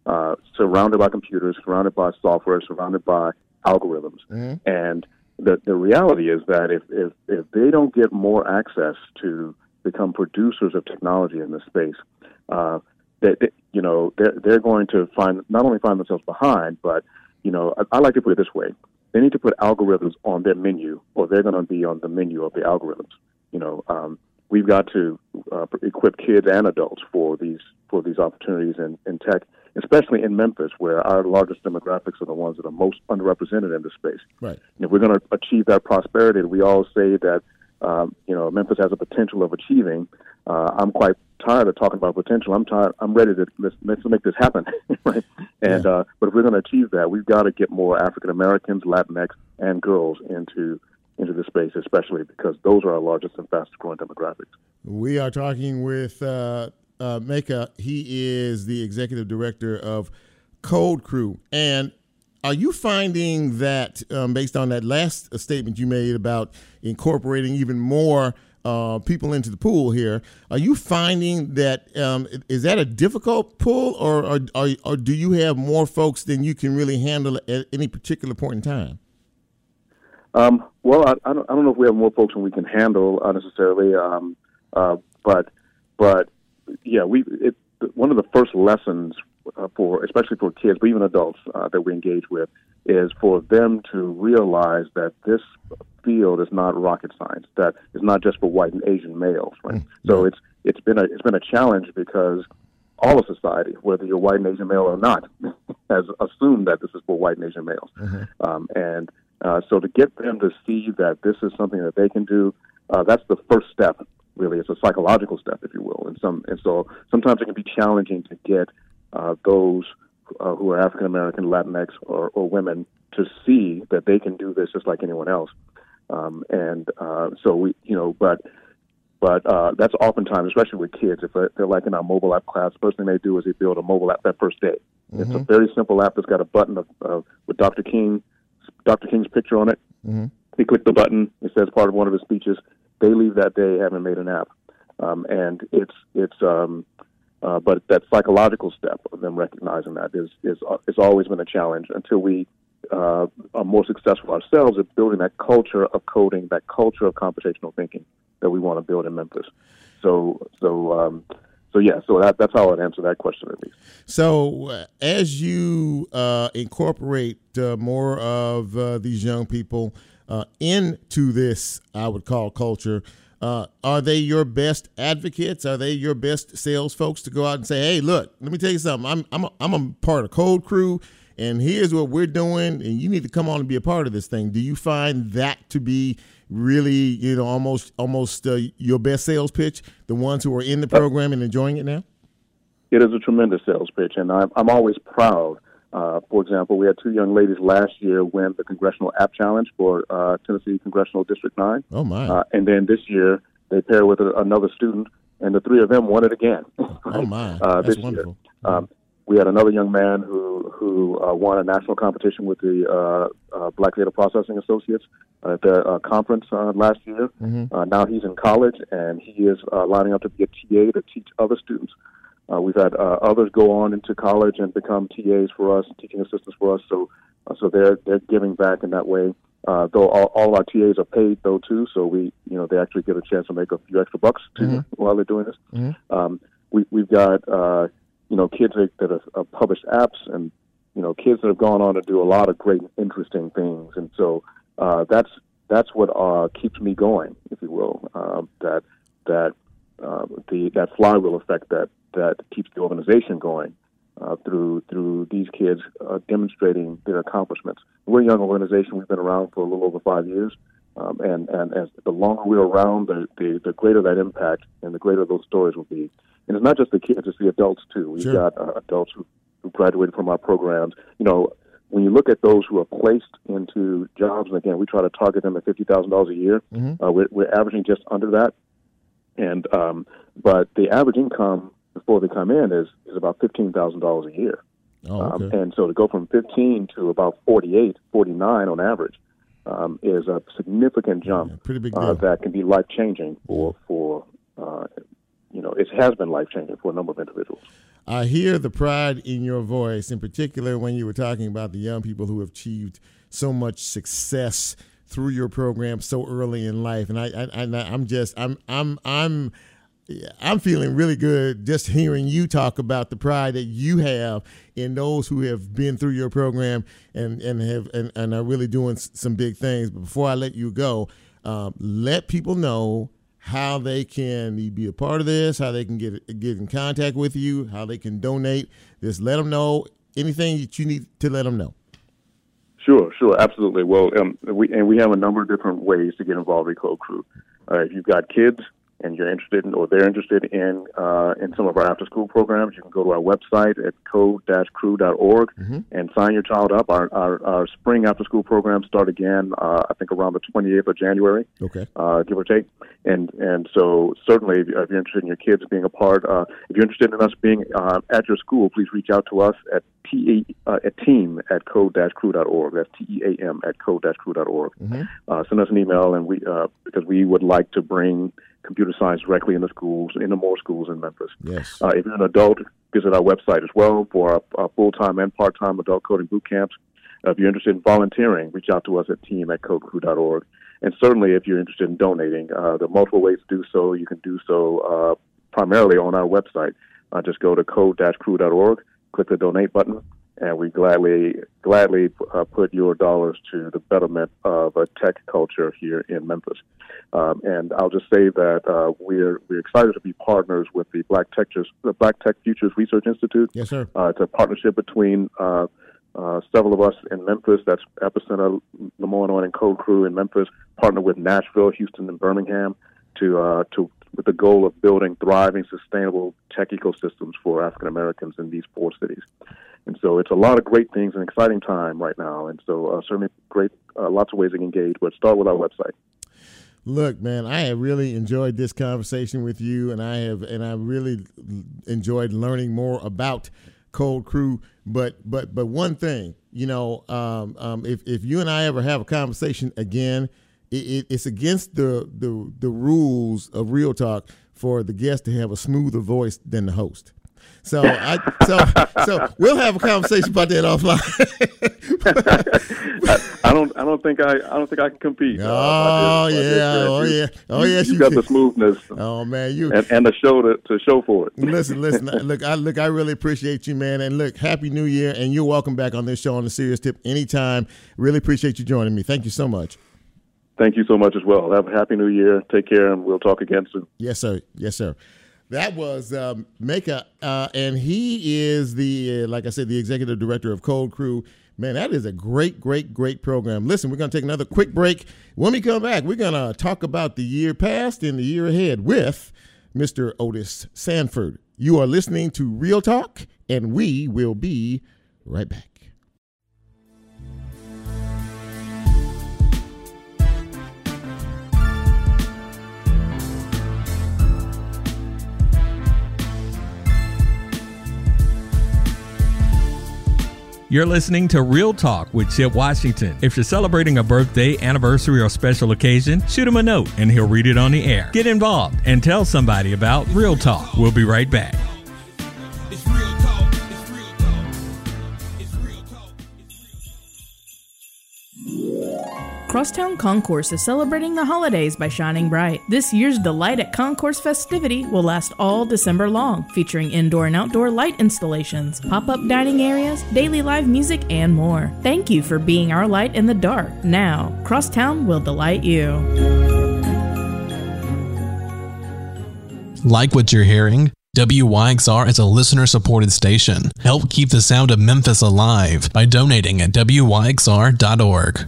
uh, surrounded by computers, surrounded by software, surrounded by algorithms, and the the reality is that if if if they don't get more access to become producers of technology in this space, uh, that that, you know they're they're going to find not only find themselves behind, but you know I, I like to put it this way: they need to put algorithms on their menu, or they're going to be on the menu of the algorithms. You know, um, we've got to uh, equip kids and adults for these for these opportunities in, in tech, especially in Memphis, where our largest demographics are the ones that are most underrepresented in this space.
Right.
And if we're going to achieve that prosperity, we all say that um, you know Memphis has a potential of achieving. Uh, I'm quite tired of talking about potential. I'm tired. I'm ready to let's, let's make this happen, right? And uh, but if we're going to achieve that, we've got to get more African Americans, Latinx, and girls into into the space, especially because those are our largest and fastest growing demographics.
We are talking with uh, uh. He is the executive director of Code Crew. And are you finding that, um, based on that last statement you made about incorporating even more uh, people into the pool here, are you finding that um, is that a difficult pull, or, or, or, or do you have more folks than you can really handle at any particular point in time?
Um, well, I, I, don't, I don't know if we have more folks than we can handle uh, necessarily, um, uh, but but yeah, we it, one of the first lessons uh, for especially for kids, but even adults uh, that we engage with, is for them to realize that this field is not rocket science. That is not just for white and Asian males, right? So it's it's been a it's been a challenge because all of society, whether you're white and Asian male or not, has assumed that this is for white and Asian males. Um, and uh, so to get them to see that this is something that they can do, uh, that's the first step. Really, it's a psychological step, if you will. And some, and so sometimes it can be challenging to get uh, those uh, who are African American, Latinx, or, or women to see that they can do this just like anyone else. Um, and uh, so we, you know, but but uh, that's oftentimes, especially with kids, if they're, like in our mobile app class, first thing they do is they build a mobile app that first day. It's a
Mhm.
very simple app that's got a button of, of with Dr. King, Dr. King's picture on it.
Mm-hmm.
They click the button. It says part of one of his speeches. They leave that day having made an app, um, and it's it's. Um, uh, but that psychological step of them recognizing that is is uh, it's always been a challenge until we uh, are more successful ourselves at building that culture of coding, that culture of computational thinking that we want to build in Memphis. So so um, so yeah, so that, that's how I'd answer that question at least.
So, uh, as you uh, incorporate uh, more of these young people into this, I would call culture, uh, are they your best advocates? Are they your best sales folks to go out and say, "Hey, look, let me tell you something. I'm I'm a, I'm a part of Code Crew, and here's what we're doing, and you need to come on and be a part of this thing." Do you find that to be really, you know, almost almost uh, your best sales pitch? The ones who are in the program and enjoying it now.
It is a tremendous sales pitch, and I'm, I'm always proud. Uh, for example, we had two young ladies last year win the Congressional App Challenge for uh, Tennessee Congressional District 9.
Oh, my.
Uh, and then this year, they paired with a, another student, and the three of them won it again.
Oh, my.
uh,
That's
this
wonderful.
year. Um, we had another young man who who uh, won a national competition with the uh, uh, Black Data Processing Associates at their uh, conference uh, last year.
Mhm.
Uh, now he's in college and he is uh, lining up to be a TA to teach other students. Uh, we've had uh, others go on into college and become TAs for us, teaching assistants for us. So, uh, so they're they're giving back in that way. Uh, though all, all our TAs are paid though too, so we you know they actually get a chance to make a few extra bucks too
Mhm.
while they're doing this.
Mhm.
Um, we we've got uh, you know kids that, that have, have published apps and you know kids that have gone on to do a lot of great interesting things, and so uh, that's that's what uh, keeps me going, if you will. Um, that that uh, the that flywheel effect that that keeps the organization going uh, through through these kids uh, demonstrating their accomplishments. We're a young organization. We've been around for a little over five years, um, and and as the longer we're around, the, the the greater that impact and the greater those stories will be. And it's not just the kids; it's the adults too. We've
Sure.
got uh, adults who, who graduated from our programs. You know, when you look at those who are placed into jobs, and again, we try to target them at fifty thousand dollars a year.
Mhm.
Uh, we're, we're averaging just under that, and um, but the average income before they come in is is about fifteen thousand dollars a year.
Oh,
Um, and so to go from 15 to about 48, 49 on average um, is a significant jump
pretty big
uh, that can be life changing for for uh, you know it has been life changing for a number of individuals.
I hear the pride in your voice, in particular when you were talking about the young people who have achieved so much success through your program so early in life, and I, I, I I'm just, I'm, I'm, I'm. I'm feeling really good just hearing you talk about the pride that you have in those who have been through your program and and have and, and are really doing some big things. But before I let you go, um, let people know how they can be a part of this, how they can get get in contact with you, how they can donate. Just let them know anything that you need to let them know.
Sure, absolutely. Well, um, we and we have a number of different ways to get involved in Code Crew. Uh, if you've got kids and you're interested in, or they're interested in uh, in some of our after school programs, you can go to our website at code-crew.org and sign your child up. Our our, our spring after school programs start again, uh, I think around the 28th of January.
Okay.
uh, give or take. And and so certainly, if you're if you're interested in your kids being a part, uh, if you're interested in us being uh, at your school, please reach out to us at t uh, at team at code-crew.org. That's t e a m at code-crew.org. Uh, send us an email, and we uh, because we would like to bring computer science directly into schools, into more schools in Memphis.
Yes.
Uh, if you're an adult, visit our website as well for our, our full-time and part-time adult coding boot camps. Uh, if you're interested in volunteering, reach out to us at team at codecrew.org. And certainly, if you're interested in donating, uh, there are multiple ways to do so. You can do so uh, primarily on our website. Uh, just go to code-crew.org click the donate button, and we gladly gladly uh, put your dollars to the betterment of a tech culture here in Memphis. Um, and I'll just say that uh, we're we're excited to be partners with the Black Tech the Black Tech Futures Research Institute.
Yes, sir.
Uh, it's a partnership between uh, uh, several of us in Memphis. That's Epicenter, LeMoyne and Code Crew in Memphis. Partner with Nashville, Houston, and Birmingham to uh, to with the goal of building thriving, sustainable tech ecosystems for African Americans in these four cities. And so it's a lot of great things, an exciting time right now. And so uh, certainly great, uh, lots of ways to engage. But start with our website.
Look, man, I have really enjoyed this conversation with you, and I have, and I really enjoyed learning more about Code Crew. But, but, but one thing, you know, um, um, if if you and I ever have a conversation again, it, it, it's against the, the the rules of Real Talk for the guest to have a smoother voice than the host. So I so so we'll have a conversation about that offline.
I, I, don't I don't think I I don't think I can compete.
Uh, oh, yeah, oh yeah, oh yeah,
you, you got the smoothness.
Oh man, you
and, and the show to, to show for it.
listen, listen. look, I look. I really appreciate you, man. And look, happy New Year, and you're welcome back on this show on the Serious Tip anytime. Really appreciate you joining me. Thank you so much.
Thank you so much as well. Have a happy New Year. Take care, and we'll talk again soon.
Yes, sir. Yes, sir. That was um, Meka, uh, and he is the, uh, like I said, the executive director of Code Crew. Man, that is a great, great, great program. Listen, we're going to take another quick break. When we come back, we're going to talk about the year past and the year ahead with Mr. Otis Sanford. You are listening to Real Talk, and we will be right back.
You're listening to Real Talk with Chip Washington. If you're celebrating a birthday, anniversary, or special occasion, shoot him a note and he'll read it on the air. Get involved and tell somebody about Real Talk. We'll be right back.
Crosstown Concourse is celebrating the holidays by shining bright. This year's Delight at Concourse festivity will last all December long, featuring indoor and outdoor light installations, pop up dining areas, daily live music, and more. Thank you for being our light in the dark. Now, Crosstown will delight you.
Like what you're hearing? WYXR is a listener supported station. Help keep the sound of Memphis alive by donating at WYXR.org.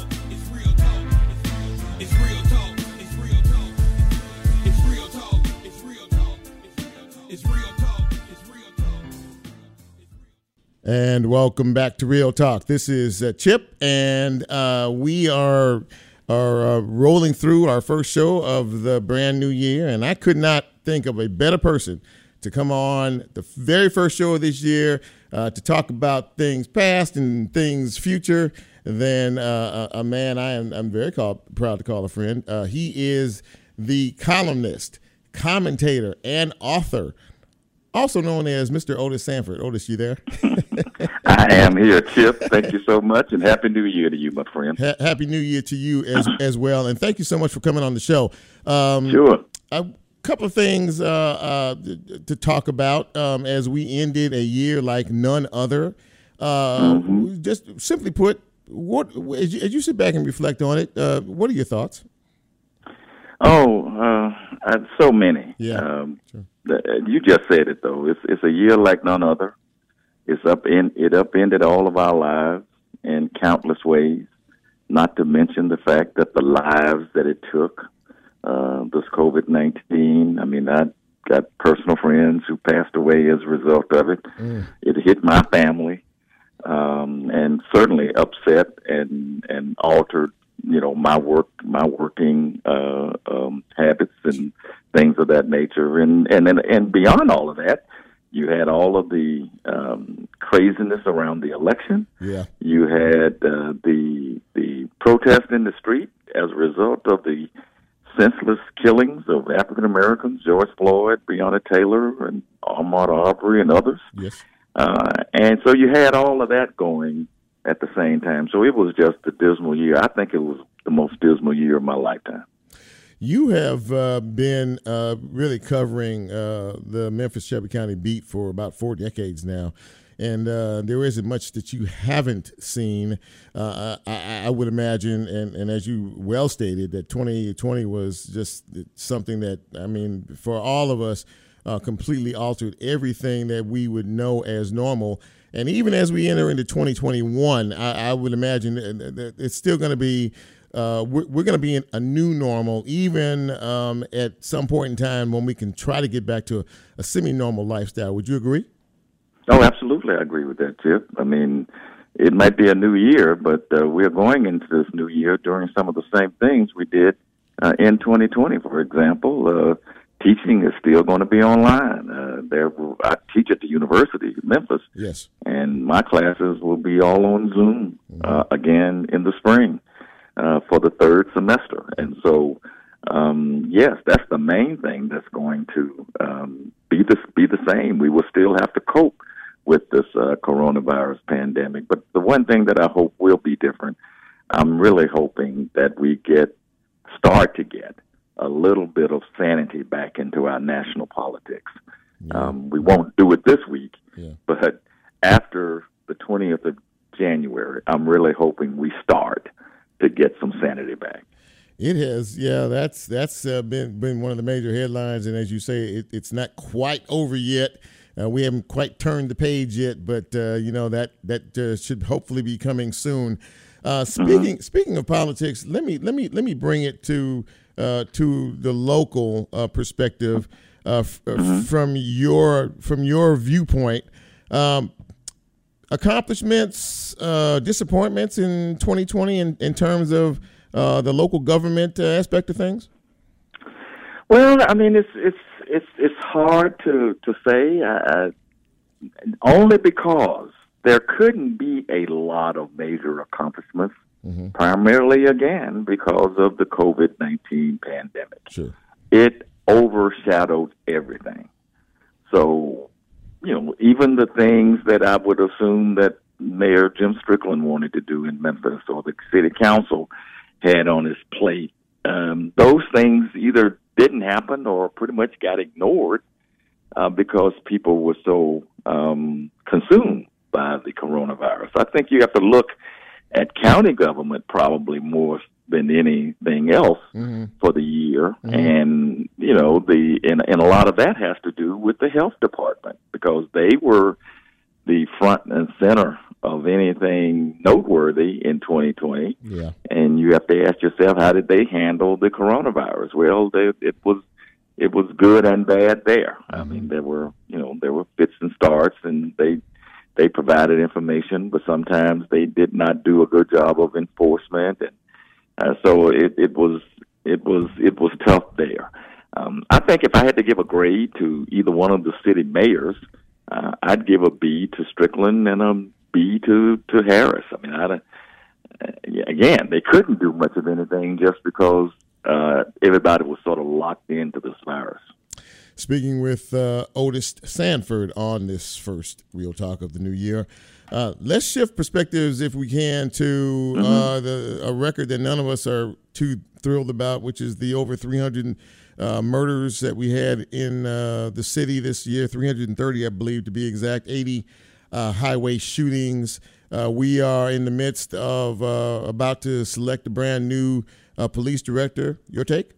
And welcome back to Real Talk. This is uh, Chip, and uh, we are are uh, rolling through our first show of the brand new year. And I could not think of a better person to come on the very first show of this year uh, to talk about things past and things future than uh, a, man I am I'm very call, proud to call a friend. Uh, he is the columnist, commentator, and author also known as Mr. Otis Sanford. Otis, you there?
I am here, Chip. Thank you so much, and happy New Year to you, my friend.
Ha- happy New Year to you as as well, and thank you so much for coming on the show.
Um, sure.
A couple of things uh, uh, to talk about um, as we ended a year like none other. Uh, mm-hmm. Just simply put, what as you, as you, sit back and reflect on it, uh, what are your thoughts?
Oh, uh, so many.
Yeah. Um, sure
you just said it though. It's it's a year like none other. It's up in it upended all of our lives in countless ways. Not to mention the fact that the lives that it took, uh, this COVID nineteen. I mean, I got personal friends who passed away as a result of it. Mm. It hit my family, um, and certainly upset and and altered you know my work my working uh um habits and things of that nature and and and, and beyond all of that You had all of the um, craziness around the election.
Yeah.
You had uh, the the protest in the street as a result of the senseless killings of African Americans, George Floyd, Breonna Taylor, and Ahmaud Arbery, and others.
Yes.
Uh, and so you had all of that going at the same time. So it was just a dismal year. I think it was the most dismal year of my lifetime.
You have uh, been uh, really covering uh, the Memphis Shelby County beat for about four decades now. And uh, there isn't much that you haven't seen. Uh, I, I, would imagine, and, and as you well stated, that 2020 was just something that, I mean, for all of us, uh, completely altered everything that we would know as normal. And even as we enter into 2021, I, I would imagine that it's still going to be. Uh, we're, we're going to be in a new normal, even um, at some point in time when we can try to get back to a, a semi-normal lifestyle. Would you agree?
Oh, absolutely, I agree with that, Chip. I mean, it might be a new year, but uh, we're going into this new year doing some of the same things we did uh, in 2020. For example, uh, teaching is still going to be online. Uh, there, I teach at the University of Memphis.
Yes.
And my classes will be all on Zoom mm-hmm. uh, again in the spring uh, for the third semester. And so, um, yes, that's the main thing that's going to um, be the be the same. We will still have to cope with this uh, coronavirus pandemic. But the one thing that I hope will be different, I'm really hoping that we get start to get a little bit of sanity back into our national politics. Yeah. Um, we won't do it this week,
yeah.
but after the 20th of January, I'm really hoping we start to get some sanity back.
It has, yeah. That's that's uh, been been one of the major headlines, and as you say, it, it's not quite over yet. Uh, we haven't quite turned the page yet, but uh, you know that that uh, should hopefully be coming soon. Uh, speaking mm-hmm. speaking of politics, let me let me let me bring it to uh, to the local uh, perspective f- mm-hmm. from your from your viewpoint. Um, accomplishments, disappointments in 2020 in, in terms of the local government aspect of things.
Well, I mean, it's it's it's it's hard to to say, uh, only because there couldn't be a lot of major accomplishments.
Mm-hmm.
Primarily, again, because of the COVID nineteen pandemic.
Sure.
It overshadowed everything. So, you know, even the things that I would assume that Mayor Jim Strickland wanted to do in Memphis or the city council had on his plate, um, those things either didn't happen or pretty much got ignored uh, because people were so um, consumed by the coronavirus. I think you have to look at county government probably more than anything else
mm-hmm.
for the year,
mm-hmm.
and you know the and, and a lot of that has to do with the health department because they were the front and center of anything noteworthy in 2020.
Yeah.
And you have to ask yourself, how did they handle the coronavirus? Well, they, it was it was good and bad there.
Mm-hmm.
I mean, there were you know there were fits and starts, and they they provided information, but sometimes they did not do a good job of enforcement, and uh, so it, it was it was it was tough there. Um, I think if I had to give a grade to either one of the city mayors, uh, I'd give a B to Strickland and a B to to Harris. I mean, I uh, again, they couldn't do much of anything just because uh, everybody was sort of locked into this virus.
Speaking with uh, Otis Sanford on this first Real Talk of the new year. Uh, let's shift perspectives, if we can, to
mm-hmm.
uh, the, a record that none of us are too thrilled about, which is the over 300 uh, murders that we had in uh, the city this year 330, I believe, to be exact, 80 uh, highway shootings. Uh, we are in the midst of uh, about to select a brand new uh, police director. Your take?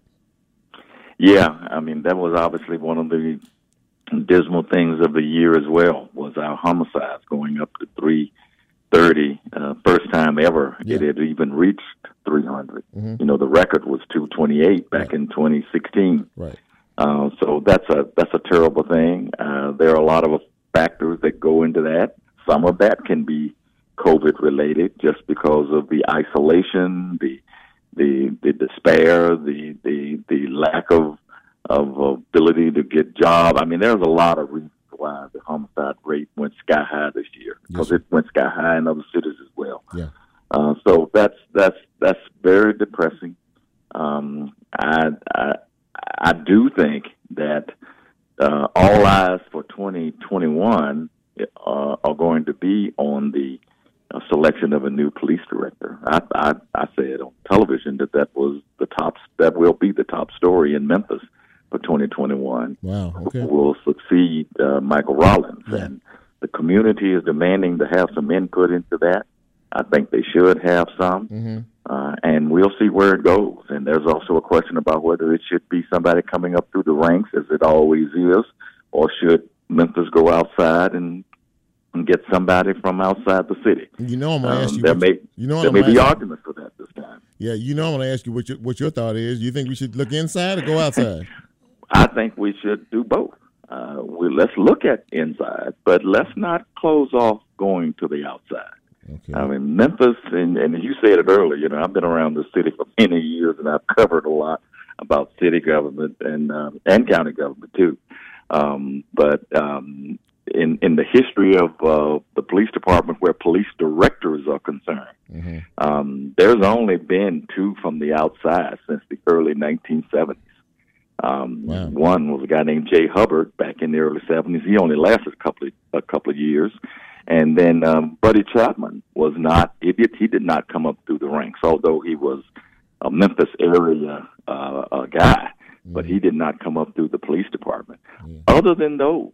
Yeah, I mean that was obviously one of the dismal things of the year as well. Was our homicides going up to three thirty? Uh, first time ever
Yeah.
it had even reached three hundred.
Mhm.
You know, the record was two twenty eight back in twenty sixteen.
Right.
Uh, so that's a that's a terrible thing. Uh, there are a lot of factors that go into that. Some of that can be COVID related, just because of the isolation, the the the despair, the the the lack of of ability to get job. I mean, there's a lot of reasons why the homicide rate went sky high this year because it went sky high in other cities as well.
Yeah.
Uh, so that's that's that's very depressing. Um, I, I I do think that uh, all eyes for 2021 uh, are going to be on the uh, selection of a new police director. I, I I said on television that that was the top that will be the top story in Memphis for 2021.
Wow. Okay.
Will succeed uh, Michael Rallings, and the community is demanding to have some input into that. I think they should have some,
Mm-hmm.
uh, and we'll see where it goes. And there's also a question about whether it should be somebody coming up through the ranks, as it always is, or should Memphis go outside and, and get somebody from outside the city.
You know, I'm gonna
Um,
ask you.
there may
you know,
there
I'm
may be arguments for that this time.
Yeah, you know, I'm gonna ask you what your what your thought is. You think we should look inside or go outside?
I think we should do both. Uh, we, let's look at inside, but let's not close off going to the outside. I mean, Memphis, and, and you said it earlier. You know, I've been around the city for many years, and I've covered a lot about city government and um, and county government too. Um, but um, in in the history of uh, the police department, where police directors are concerned, um, there's only been two from the outside since the early 1970s. Um, One was a guy named Jay Hubbard back in the early 70s. He only lasted a couple of, a couple of years. And then um, Buddy Chapman was not, he did, he did not come up through the ranks, although he was a Memphis area uh, uh, guy, but he did not come up through the police department. Other than those,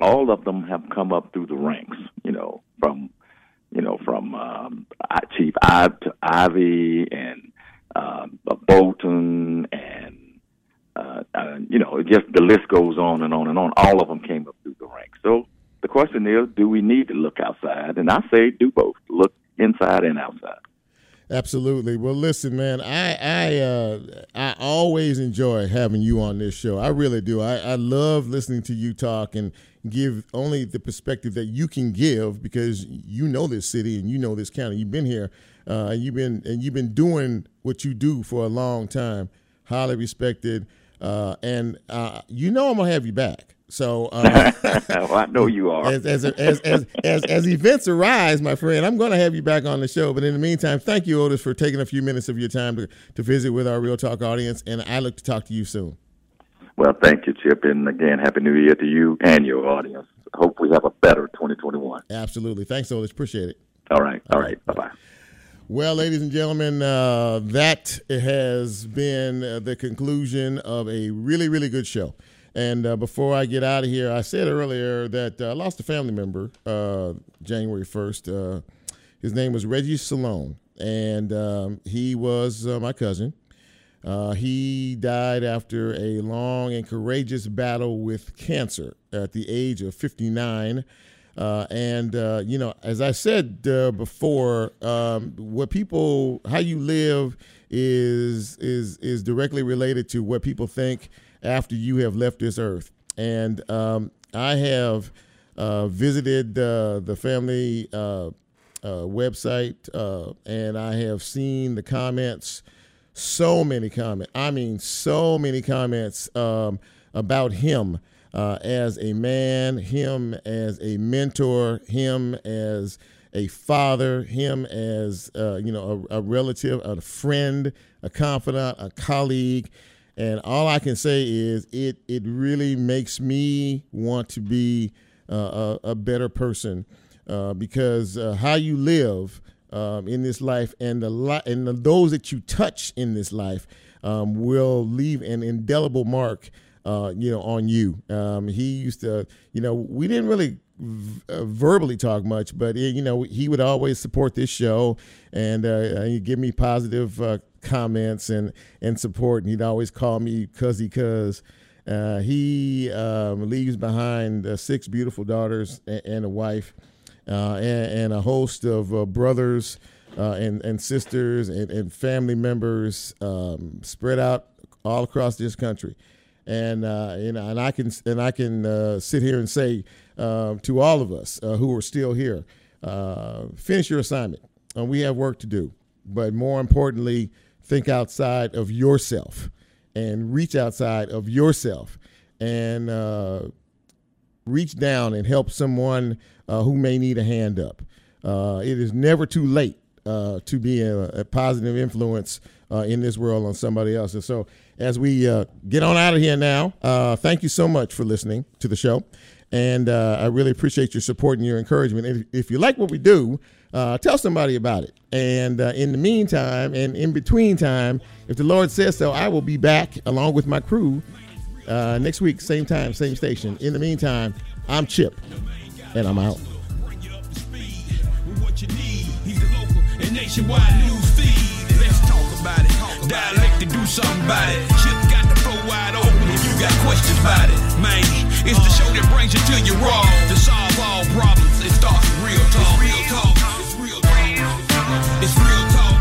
all of them have come up through the ranks, you know, from you know, from um, Chief Ive to Ivy and um, uh, Bolton and uh, uh, you know, just the list goes on and on and on. All of them came up through the ranks. So the question is, do we need to look outside? And I say do both. Look inside and outside.
Absolutely. Well, listen, man, I I uh, I always enjoy having you on this show. I really do. I, I love listening to you talk and give only the perspective that you can give because you know this city and you know this county. You've been here, uh, and you've been and you've been doing what you do for a long time. Highly respected, uh, and uh, you know I'm gonna have you back. So uh,
well, I know you are.
as as as as as, as events arise, my friend, I'm going to have you back on the show. But in the meantime, thank you, Otis, for taking a few minutes of your time to, to visit with our Real Talk audience, and I look to talk to you soon.
Well, thank you, Chip, and again, happy New Year to you and your audience. Hope we have a better 2021.
Absolutely, thanks, Otis. Appreciate it.
All right, all right, bye bye.
Well, ladies and gentlemen, uh, that has been uh, the conclusion of a really, really good show. And uh, before I get out of here, I said earlier that uh, I lost a family member uh, January 1st. Uh, his name was Reggie Salone, and um, he was uh, my cousin. Uh, he died after a long and courageous battle with cancer at the age of 59. Uh, and uh, you know, as I said uh, before, um, what people, how you live, is is is directly related to what people think after you have left this earth. And um, I have uh, visited the family uh, website, and I have seen the comments. So many comments. I mean, so many comments um, about him uh, as a man, him as a mentor, him as a father, him as uh, you know a, a relative, a friend, a confidant, a colleague. And all I can say is it it really makes me want to be uh, a, a better person uh, because uh, how you live um, in this life and the li- and the, those that you touch in this life um, will leave an indelible mark. Uh, you know, on you. Um, he used to, you know, we didn't really v- uh, verbally talk much, but eh, you know, he would always support this show and uh, he'd give me positive uh, comments and and support. And he'd always call me cuzzy cuz. Uh, he um, leaves behind uh, six beautiful daughters and, and a wife, uh, and, and a host of uh, brothers uh, and and sisters and, and family members um, spread out all across this country. And uh, and I can and I can uh, sit here and say uh, to all of us uh, who are still here, uh, finish your assignment. Uh, we have work to do, but more importantly, think outside of yourself and reach outside of yourself and uh, reach down and help someone uh, who may need a hand up. Uh, it is never too late uh, to be a, a positive influence uh, in this world on somebody else. And so, as we uh, get on out of here now, uh, thank you so much for listening to the show. And I really appreciate your support and your encouragement. If, if you like what we do, tell somebody about it. And in the meantime, and in between time, if the Lord says so, I will be back along with my crew uh, next week, same time, same station. In the meantime, I'm Chip, and I'm out. Dialect to do something about it. Chip got the flow wide open if you got questions about it. Man, it's the show that brings you to your raw. To solve all problems, it starts
real talk. It's real talk. It's real talk. It's real talk.